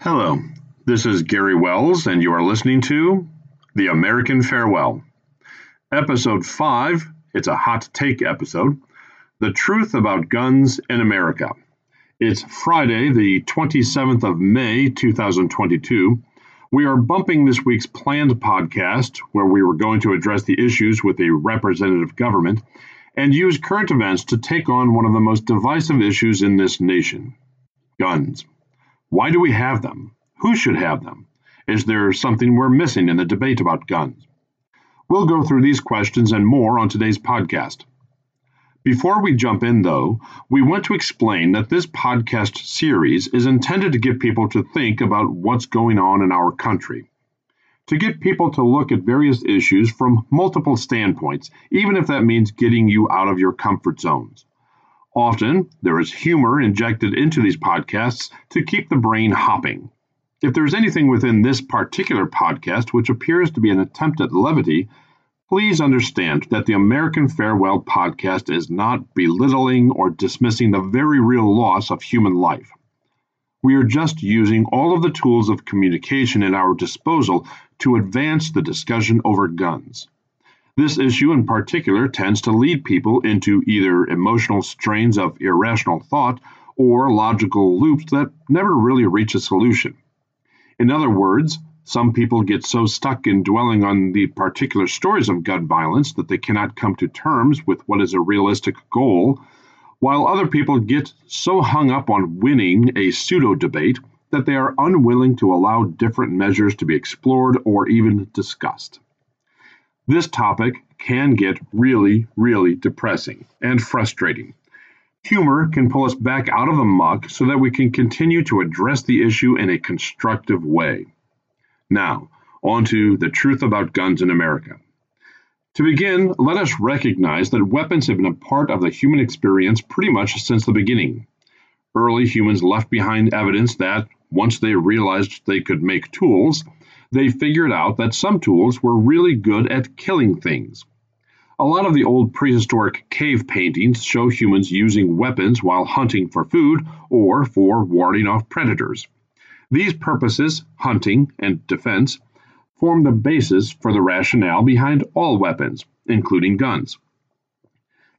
Hello, this is Gary Wells, and you are listening to The American Farewell. Episode 5, it's a hot take episode The Truth About Guns in America. It's Friday, the 27th of May, 2022. We are bumping this week's planned podcast, where we were going to address the issues with a representative government and use current events to take on one of the most divisive issues in this nation guns. Why do we have them? Who should have them? Is there something we're missing in the debate about guns? We'll go through these questions and more on today's podcast. Before we jump in, though, we want to explain that this podcast series is intended to get people to think about what's going on in our country, to get people to look at various issues from multiple standpoints, even if that means getting you out of your comfort zones. Often, there is humor injected into these podcasts to keep the brain hopping. If there is anything within this particular podcast which appears to be an attempt at levity, please understand that the American Farewell podcast is not belittling or dismissing the very real loss of human life. We are just using all of the tools of communication at our disposal to advance the discussion over guns. This issue in particular tends to lead people into either emotional strains of irrational thought or logical loops that never really reach a solution. In other words, some people get so stuck in dwelling on the particular stories of gun violence that they cannot come to terms with what is a realistic goal, while other people get so hung up on winning a pseudo debate that they are unwilling to allow different measures to be explored or even discussed. This topic can get really, really depressing and frustrating. Humor can pull us back out of the muck so that we can continue to address the issue in a constructive way. Now, on to the truth about guns in America. To begin, let us recognize that weapons have been a part of the human experience pretty much since the beginning. Early humans left behind evidence that, once they realized they could make tools, they figured out that some tools were really good at killing things. A lot of the old prehistoric cave paintings show humans using weapons while hunting for food or for warding off predators. These purposes, hunting and defense, form the basis for the rationale behind all weapons, including guns.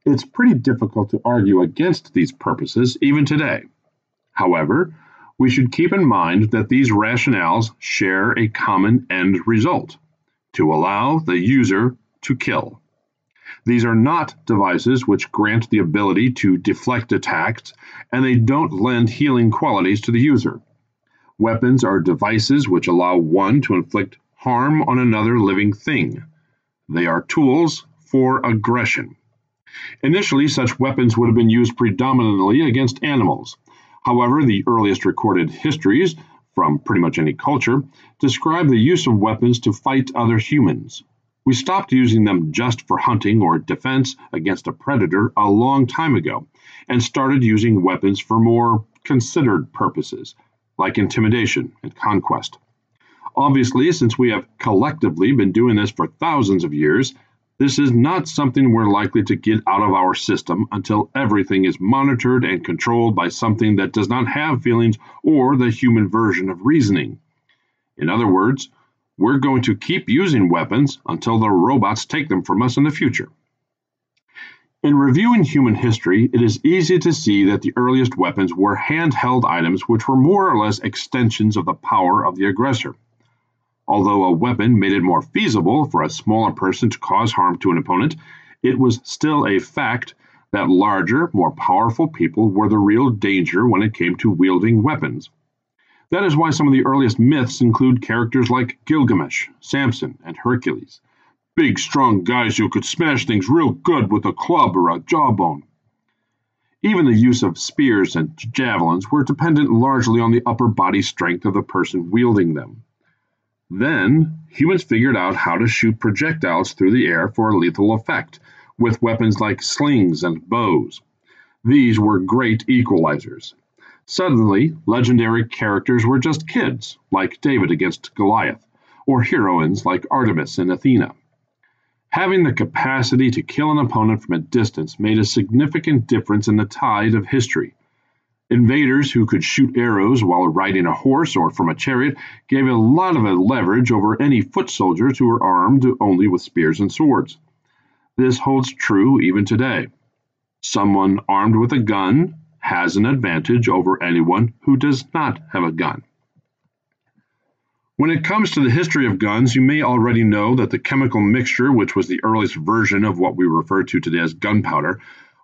It's pretty difficult to argue against these purposes even today. However, we should keep in mind that these rationales share a common end result to allow the user to kill. These are not devices which grant the ability to deflect attacks, and they don't lend healing qualities to the user. Weapons are devices which allow one to inflict harm on another living thing. They are tools for aggression. Initially, such weapons would have been used predominantly against animals, However, the earliest recorded histories, from pretty much any culture, describe the use of weapons to fight other humans. We stopped using them just for hunting or defense against a predator a long time ago, and started using weapons for more considered purposes, like intimidation and conquest. Obviously, since we have collectively been doing this for thousands of years, this is not something we're likely to get out of our system until everything is monitored and controlled by something that does not have feelings or the human version of reasoning. In other words, we're going to keep using weapons until the robots take them from us in the future. In reviewing human history, it is easy to see that the earliest weapons were handheld items which were more or less extensions of the power of the aggressor. Although a weapon made it more feasible for a smaller person to cause harm to an opponent, it was still a fact that larger, more powerful people were the real danger when it came to wielding weapons. That is why some of the earliest myths include characters like Gilgamesh, Samson, and Hercules. Big, strong guys who could smash things real good with a club or a jawbone. Even the use of spears and javelins were dependent largely on the upper body strength of the person wielding them. Then, humans figured out how to shoot projectiles through the air for a lethal effect, with weapons like slings and bows. These were great equalizers. Suddenly, legendary characters were just kids, like David against Goliath, or heroines like Artemis and Athena. Having the capacity to kill an opponent from a distance made a significant difference in the tide of history. Invaders who could shoot arrows while riding a horse or from a chariot gave a lot of leverage over any foot soldiers who were armed only with spears and swords. This holds true even today. Someone armed with a gun has an advantage over anyone who does not have a gun. When it comes to the history of guns, you may already know that the chemical mixture, which was the earliest version of what we refer to today as gunpowder,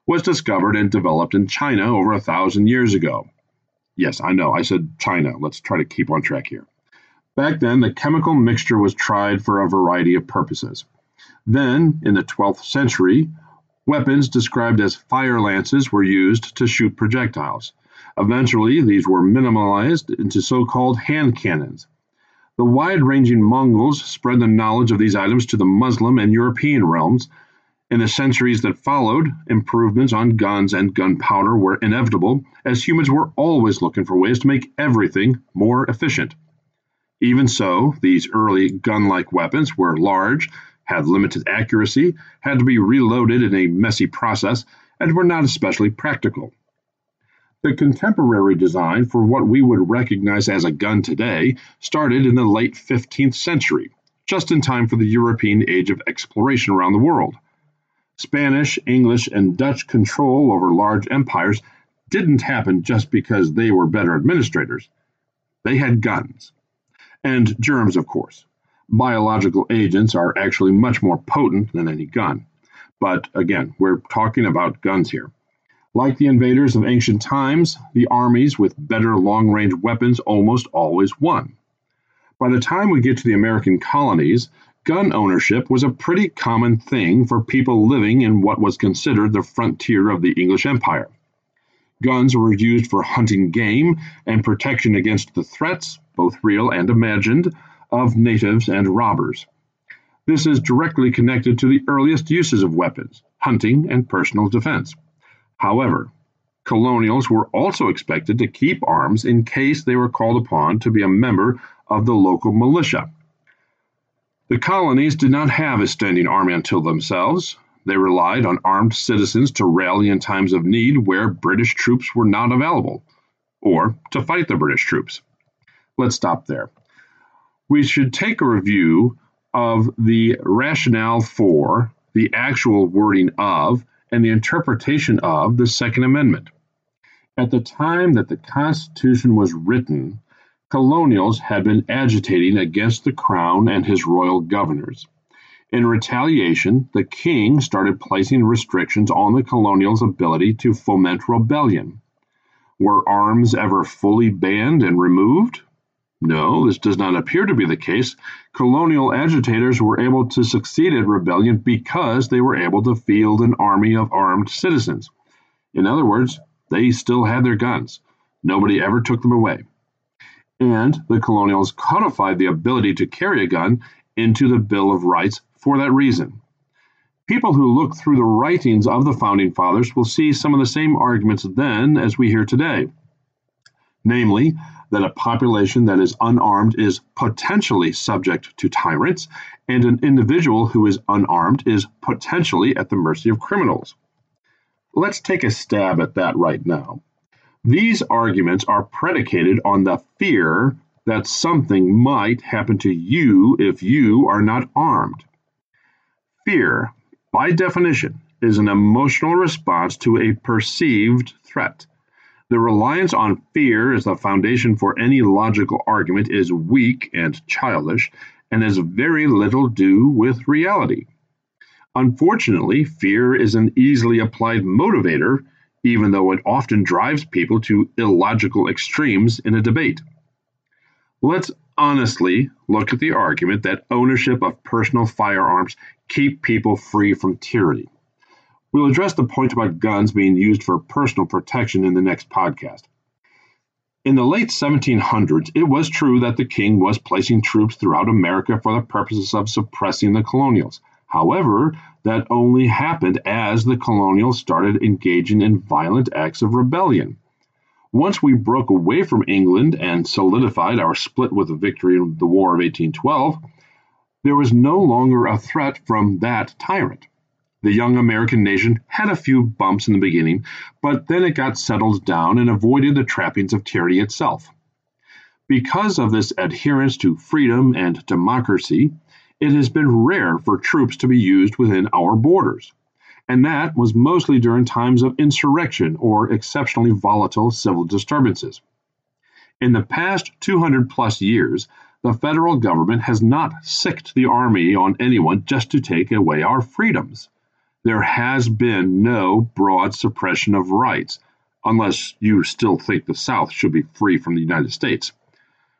was discovered and developed in China over a thousand years ago. Yes, I know, I said China. Let's try to keep on track here. Back then, the chemical mixture was tried for a variety of purposes. Then, in the 12th century, weapons described as fire lances were used to shoot projectiles. Eventually, these were minimalized into so called hand cannons. The wide ranging Mongols spread the knowledge of these items to the Muslim and European realms, in the centuries that followed, improvements on guns and gunpowder were inevitable, as humans were always looking for ways to make everything more efficient. Even so, these early gun like weapons were large, had limited accuracy, had to be reloaded in a messy process, and were not especially practical. The contemporary design for what we would recognize as a gun today started in the late 15th century, just in time for the European age of exploration around the world. Spanish, English, and Dutch control over large empires didn't happen just because they were better administrators. They had guns. And germs, of course. Biological agents are actually much more potent than any gun. But again, we're talking about guns here. Like the invaders of ancient times, the armies with better long range weapons almost always won. By the time we get to the American colonies, gun ownership was a pretty common thing for people living in what was considered the frontier of the English Empire. Guns were used for hunting game and protection against the threats, both real and imagined, of natives and robbers. This is directly connected to the earliest uses of weapons, hunting and personal defense. However, colonials were also expected to keep arms in case they were called upon to be a member of the local militia. The colonies did not have a standing army until themselves. They relied on armed citizens to rally in times of need where British troops were not available, or to fight the British troops. Let's stop there. We should take a review of the rationale for, the actual wording of, and the interpretation of the Second Amendment. At the time that the Constitution was written, colonials had been agitating against the crown and his royal governors. In retaliation, the king started placing restrictions on the colonials' ability to foment rebellion. Were arms ever fully banned and removed? No, this does not appear to be the case. Colonial agitators were able to succeed in rebellion because they were able to field an army of armed citizens. In other words, they still had their guns. Nobody ever took them away and the colonials codified the ability to carry a gun into the Bill of Rights for that reason. People who look through the writings of the Founding Fathers will see some of the same arguments then as we hear today. Namely, that a population that is unarmed is potentially subject to tyrants, and an individual who is unarmed is potentially at the mercy of criminals. Let's take a stab at that right now. These arguments are predicated on the fear that something might happen to you if you are not armed. Fear, by definition, is an emotional response to a perceived threat. The reliance on fear as the foundation for any logical argument is weak and childish and has very little to do with reality. Unfortunately, fear is an easily applied motivator even though it often drives people to illogical extremes in a debate. Let's honestly look at the argument that ownership of personal firearms keep people free from tyranny. We'll address the point about guns being used for personal protection in the next podcast. In the late 1700s, it was true that the king was placing troops throughout America for the purposes of suppressing the colonials. However, that only happened as the colonials started engaging in violent acts of rebellion. Once we broke away from England and solidified our split with the victory in the War of 1812, there was no longer a threat from that tyrant. The young American nation had a few bumps in the beginning, but then it got settled down and avoided the trappings of tyranny itself. Because of this adherence to freedom and democracy, it has been rare for troops to be used within our borders, and that was mostly during times of insurrection or exceptionally volatile civil disturbances. In the past 200 plus years, the federal government has not sicked the army on anyone just to take away our freedoms there has been no broad suppression of rights, unless you still think the South should be free from the United States.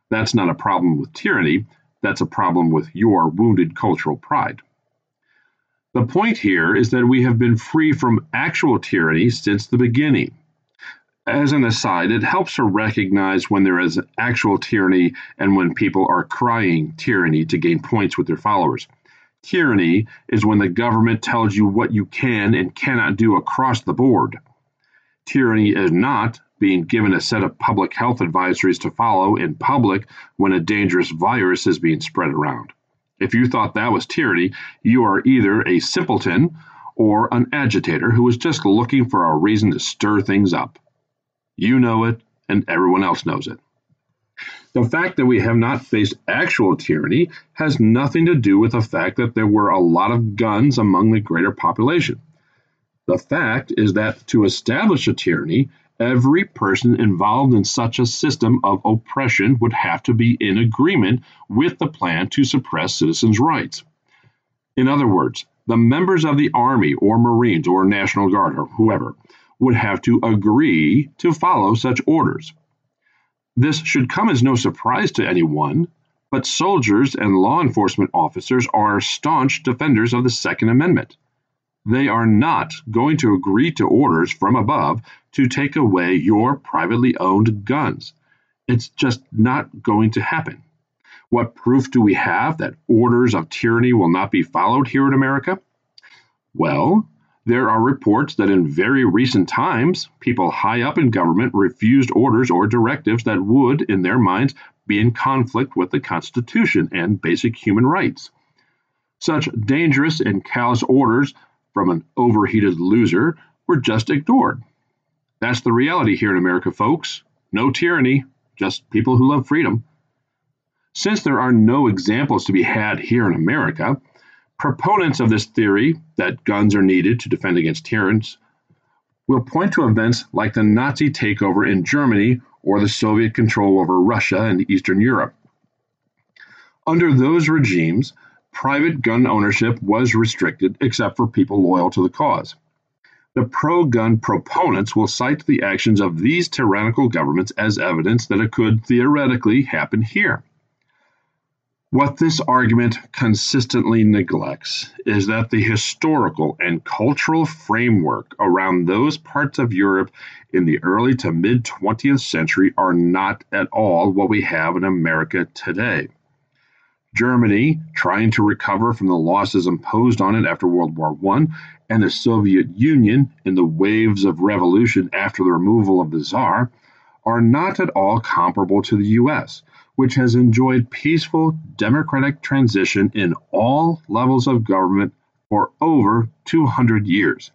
That's not a problem with tyranny, that's a problem with your wounded cultural pride. The point here is that we have been free from actual tyranny since the beginning. As an aside, it helps to recognize when there is actual tyranny and when people are crying tyranny to gain points with their followers. Tyranny is when the government tells you what you can and cannot do across the board. Tyranny is not being given a set of public health advisories to follow in public when a dangerous virus is being spread around. If you thought that was tyranny, you are either a simpleton or an agitator who is just looking for a reason to stir things up. You know it, and everyone else knows it. The fact that we have not faced actual tyranny has nothing to do with the fact that there were a lot of guns among the greater population. The fact is that to establish a tyranny, every person involved in such a system of oppression would have to be in agreement with the plan to suppress citizens' rights. In other words, the members of the Army or Marines or National Guard or whoever would have to agree to follow such orders. This should come as no surprise to anyone, but soldiers and law enforcement officers are staunch defenders of the Second Amendment. They are not going to agree to orders from above to take away your privately owned guns. It's just not going to happen. What proof do we have that orders of tyranny will not be followed here in America? Well, there are reports that in very recent times, people high up in government refused orders or directives that would, in their minds, be in conflict with the Constitution and basic human rights. Such dangerous and callous orders from an overheated loser were just ignored. That's the reality here in America, folks. No tyranny, just people who love freedom. Since there are no examples to be had here in America, Proponents of this theory that guns are needed to defend against tyrants will point to events like the Nazi takeover in Germany or the Soviet control over Russia and Eastern Europe. Under those regimes, private gun ownership was restricted except for people loyal to the cause. The pro gun proponents will cite the actions of these tyrannical governments as evidence that it could theoretically happen here. What this argument consistently neglects is that the historical and cultural framework around those parts of Europe in the early to mid 20th century are not at all what we have in America today. Germany, trying to recover from the losses imposed on it after World War I, and the Soviet Union in the waves of revolution after the removal of the Tsar, are not at all comparable to the US which has enjoyed peaceful democratic transition in all levels of government for over 200 years.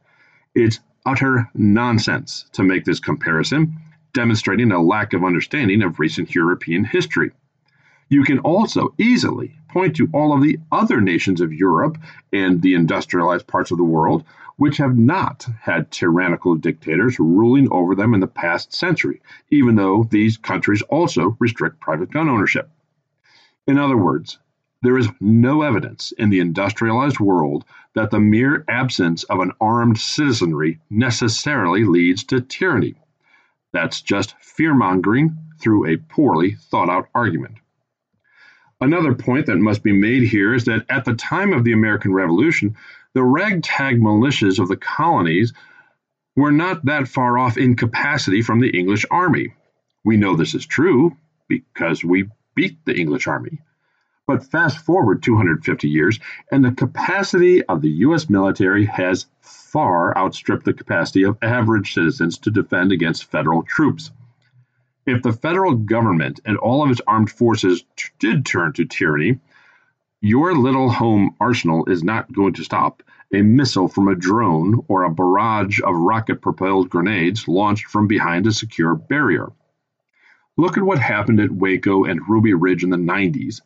It's utter nonsense to make this comparison, demonstrating a lack of understanding of recent European history. You can also easily point to all of the other nations of Europe and the industrialized parts of the world which have not had tyrannical dictators ruling over them in the past century, even though these countries also restrict private gun ownership. In other words, there is no evidence in the industrialized world that the mere absence of an armed citizenry necessarily leads to tyranny. That's just fear mongering through a poorly thought out argument. Another point that must be made here is that at the time of the American Revolution, the ragtag militias of the colonies were not that far off in capacity from the English army. We know this is true because we beat the English army. But fast forward 250 years, and the capacity of the U.S. military has far outstripped the capacity of average citizens to defend against federal troops. If the federal government and all of its armed forces t- did turn to tyranny, your little home arsenal is not going to stop, a missile from a drone or a barrage of rocket propelled grenades launched from behind a secure barrier. Look at what happened at Waco and Ruby Ridge in the 90s.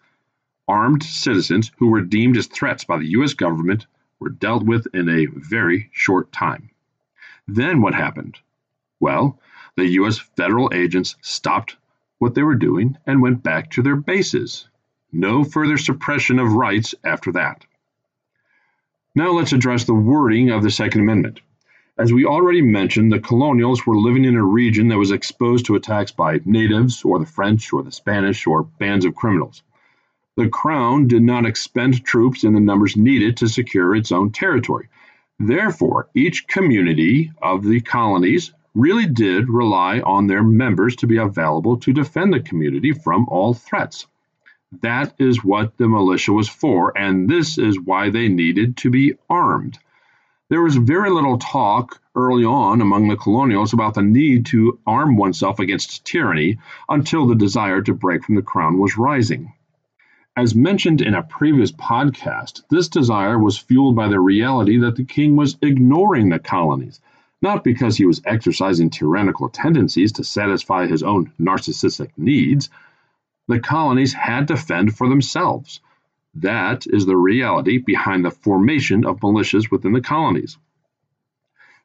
Armed citizens who were deemed as threats by the US government were dealt with in a very short time. Then what happened? Well, the US federal agents stopped what they were doing and went back to their bases. No further suppression of rights after that. Now let's address the wording of the Second Amendment. As we already mentioned, the colonials were living in a region that was exposed to attacks by natives, or the French, or the Spanish, or bands of criminals. The Crown did not expend troops in the numbers needed to secure its own territory. Therefore, each community of the colonies really did rely on their members to be available to defend the community from all threats. That is what the militia was for, and this is why they needed to be armed. There was very little talk early on among the colonials about the need to arm oneself against tyranny until the desire to break from the crown was rising. As mentioned in a previous podcast, this desire was fueled by the reality that the king was ignoring the colonies, not because he was exercising tyrannical tendencies to satisfy his own narcissistic needs, the colonies had to fend for themselves. That is the reality behind the formation of militias within the colonies.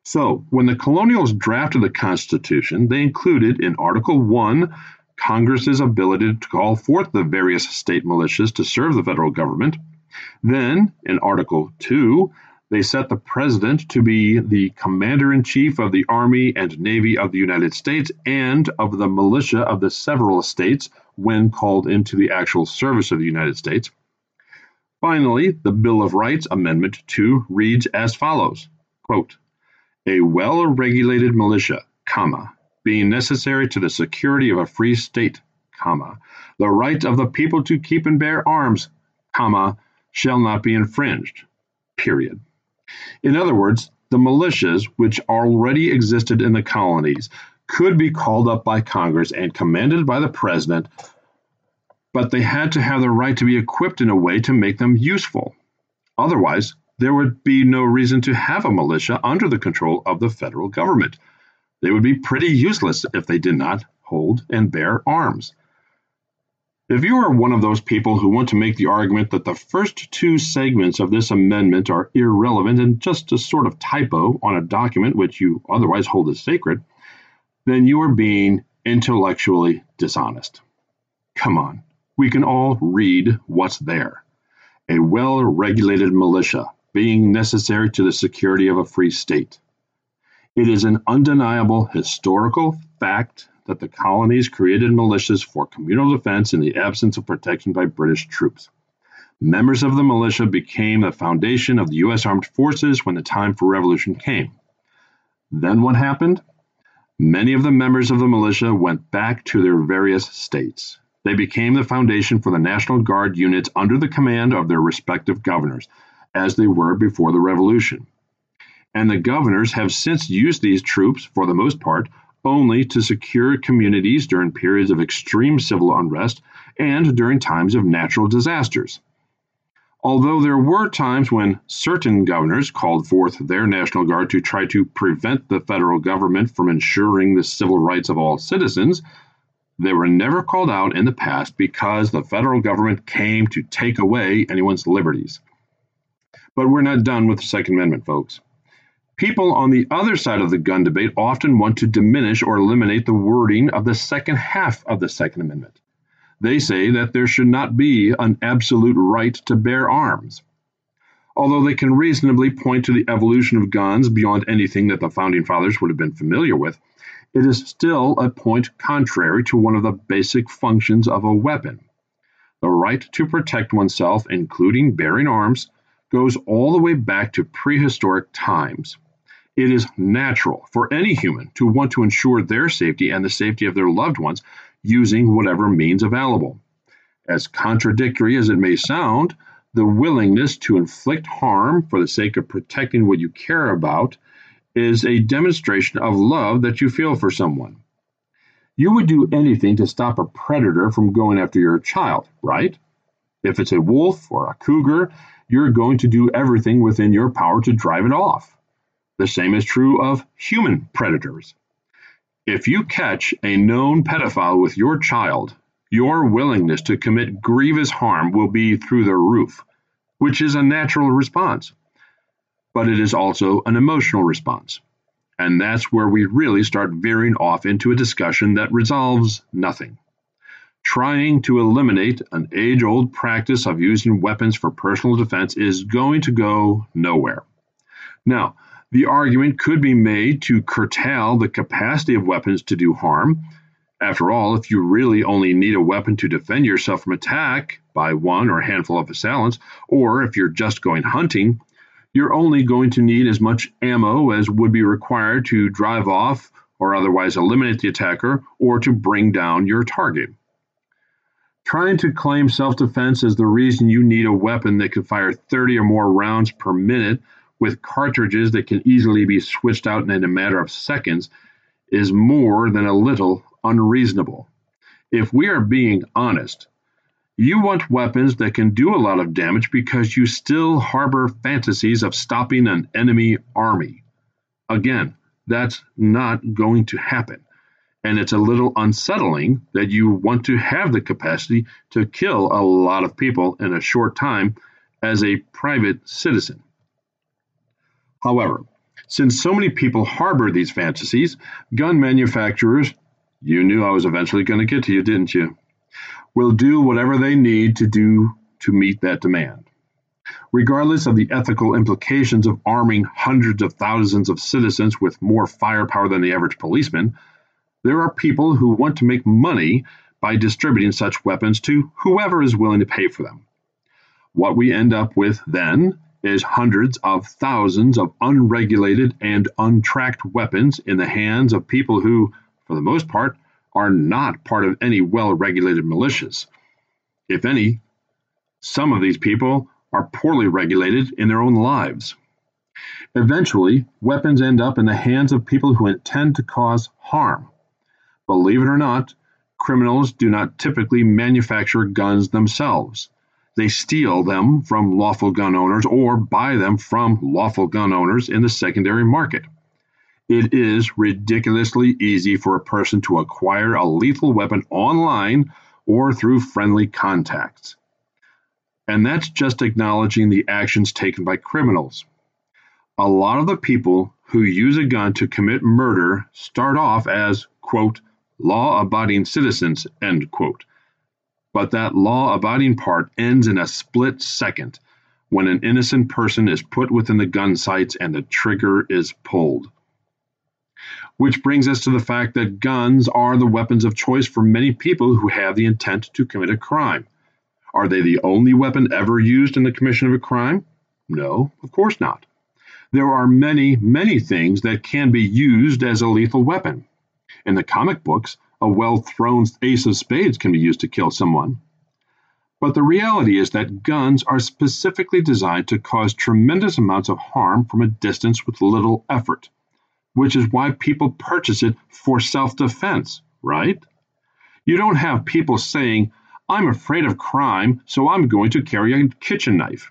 So, when the colonials drafted the Constitution, they included in Article 1 Congress's ability to call forth the various state militias to serve the federal government. Then, in Article 2, they set the president to be the commander in chief of the Army and Navy of the United States and of the militia of the several states when called into the actual service of the United States. Finally, the Bill of Rights Amendment 2 reads as follows quote, A well regulated militia, comma, being necessary to the security of a free state, comma, the right of the people to keep and bear arms, comma, shall not be infringed. Period. In other words, the militias which already existed in the colonies could be called up by Congress and commanded by the president, but they had to have the right to be equipped in a way to make them useful. Otherwise, there would be no reason to have a militia under the control of the federal government. They would be pretty useless if they did not hold and bear arms. If you are one of those people who want to make the argument that the first two segments of this amendment are irrelevant and just a sort of typo on a document which you otherwise hold as sacred, then you are being intellectually dishonest. Come on, we can all read what's there. A well regulated militia being necessary to the security of a free state. It is an undeniable historical fact that the colonies created militias for communal defense in the absence of protection by British troops. Members of the militia became the foundation of the U.S. Armed Forces when the time for revolution came. Then what happened? Many of the members of the militia went back to their various states. They became the foundation for the National Guard units under the command of their respective governors, as they were before the Revolution. And the governors have since used these troops, for the most part, only to secure communities during periods of extreme civil unrest and during times of natural disasters. Although there were times when certain governors called forth their National Guard to try to prevent the federal government from ensuring the civil rights of all citizens, they were never called out in the past because the federal government came to take away anyone's liberties. But we're not done with the Second Amendment, folks. People on the other side of the gun debate often want to diminish or eliminate the wording of the second half of the Second Amendment. They say that there should not be an absolute right to bear arms. Although they can reasonably point to the evolution of guns beyond anything that the Founding Fathers would have been familiar with, it is still a point contrary to one of the basic functions of a weapon. The right to protect oneself, including bearing arms, goes all the way back to prehistoric times. It is natural for any human to want to ensure their safety and the safety of their loved ones using whatever means available. As contradictory as it may sound, the willingness to inflict harm for the sake of protecting what you care about is a demonstration of love that you feel for someone. You would do anything to stop a predator from going after your child, right? If it's a wolf or a cougar, you're going to do everything within your power to drive it off. The same is true of human predators. If you catch a known pedophile with your child, your willingness to commit grievous harm will be through the roof, which is a natural response. But it is also an emotional response. And that's where we really start veering off into a discussion that resolves nothing. Trying to eliminate an age old practice of using weapons for personal defense is going to go nowhere. Now, the argument could be made to curtail the capacity of weapons to do harm. After all, if you really only need a weapon to defend yourself from attack by one or a handful of assailants, or if you're just going hunting, you're only going to need as much ammo as would be required to drive off or otherwise eliminate the attacker or to bring down your target. Trying to claim self defense as the reason you need a weapon that can fire 30 or more rounds per minute with cartridges that can easily be switched out in a matter of seconds is more than a little unreasonable. If we are being honest, you want weapons that can do a lot of damage because you still harbor fantasies of stopping an enemy army. Again, that's not going to happen. And it's a little unsettling that you want to have the capacity to kill a lot of people in a short time as a private citizen. However, since so many people harbor these fantasies, gun manufacturers, you knew I was eventually going to get to you, didn't you? Will do whatever they need to do to meet that demand. Regardless of the ethical implications of arming hundreds of thousands of citizens with more firepower than the average policeman, there are people who want to make money by distributing such weapons to whoever is willing to pay for them. What we end up with then is hundreds of thousands of unregulated and untracked weapons in the hands of people who, for the most part, are not part of any well regulated militias. If any, some of these people are poorly regulated in their own lives. Eventually, weapons end up in the hands of people who intend to cause harm. Believe it or not, criminals do not typically manufacture guns themselves. They steal them from lawful gun owners or buy them from lawful gun owners in the secondary market. It is ridiculously easy for a person to acquire a lethal weapon online or through friendly contacts. And that's just acknowledging the actions taken by criminals. A lot of the people who use a gun to commit murder start off as, quote, law abiding citizens, end quote. But that law abiding part ends in a split second when an innocent person is put within the gun sights and the trigger is pulled. Which brings us to the fact that guns are the weapons of choice for many people who have the intent to commit a crime. Are they the only weapon ever used in the commission of a crime? No, of course not. There are many, many things that can be used as a lethal weapon. In the comic books, a well thrown ace of spades can be used to kill someone. But the reality is that guns are specifically designed to cause tremendous amounts of harm from a distance with little effort, which is why people purchase it for self defense, right? You don't have people saying, I'm afraid of crime, so I'm going to carry a kitchen knife.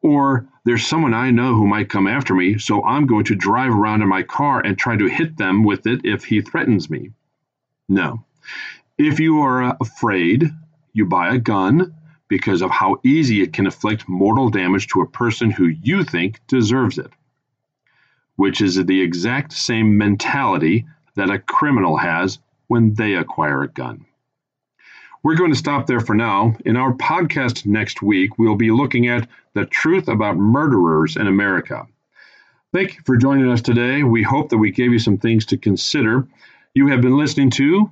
Or there's someone I know who might come after me, so I'm going to drive around in my car and try to hit them with it if he threatens me. No. If you are uh, afraid, you buy a gun because of how easy it can inflict mortal damage to a person who you think deserves it, which is the exact same mentality that a criminal has when they acquire a gun. We're going to stop there for now. In our podcast next week, we'll be looking at the truth about murderers in America. Thank you for joining us today. We hope that we gave you some things to consider. You have been listening to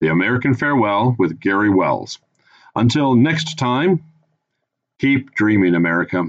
The American Farewell with Gary Wells. Until next time, keep dreaming, America.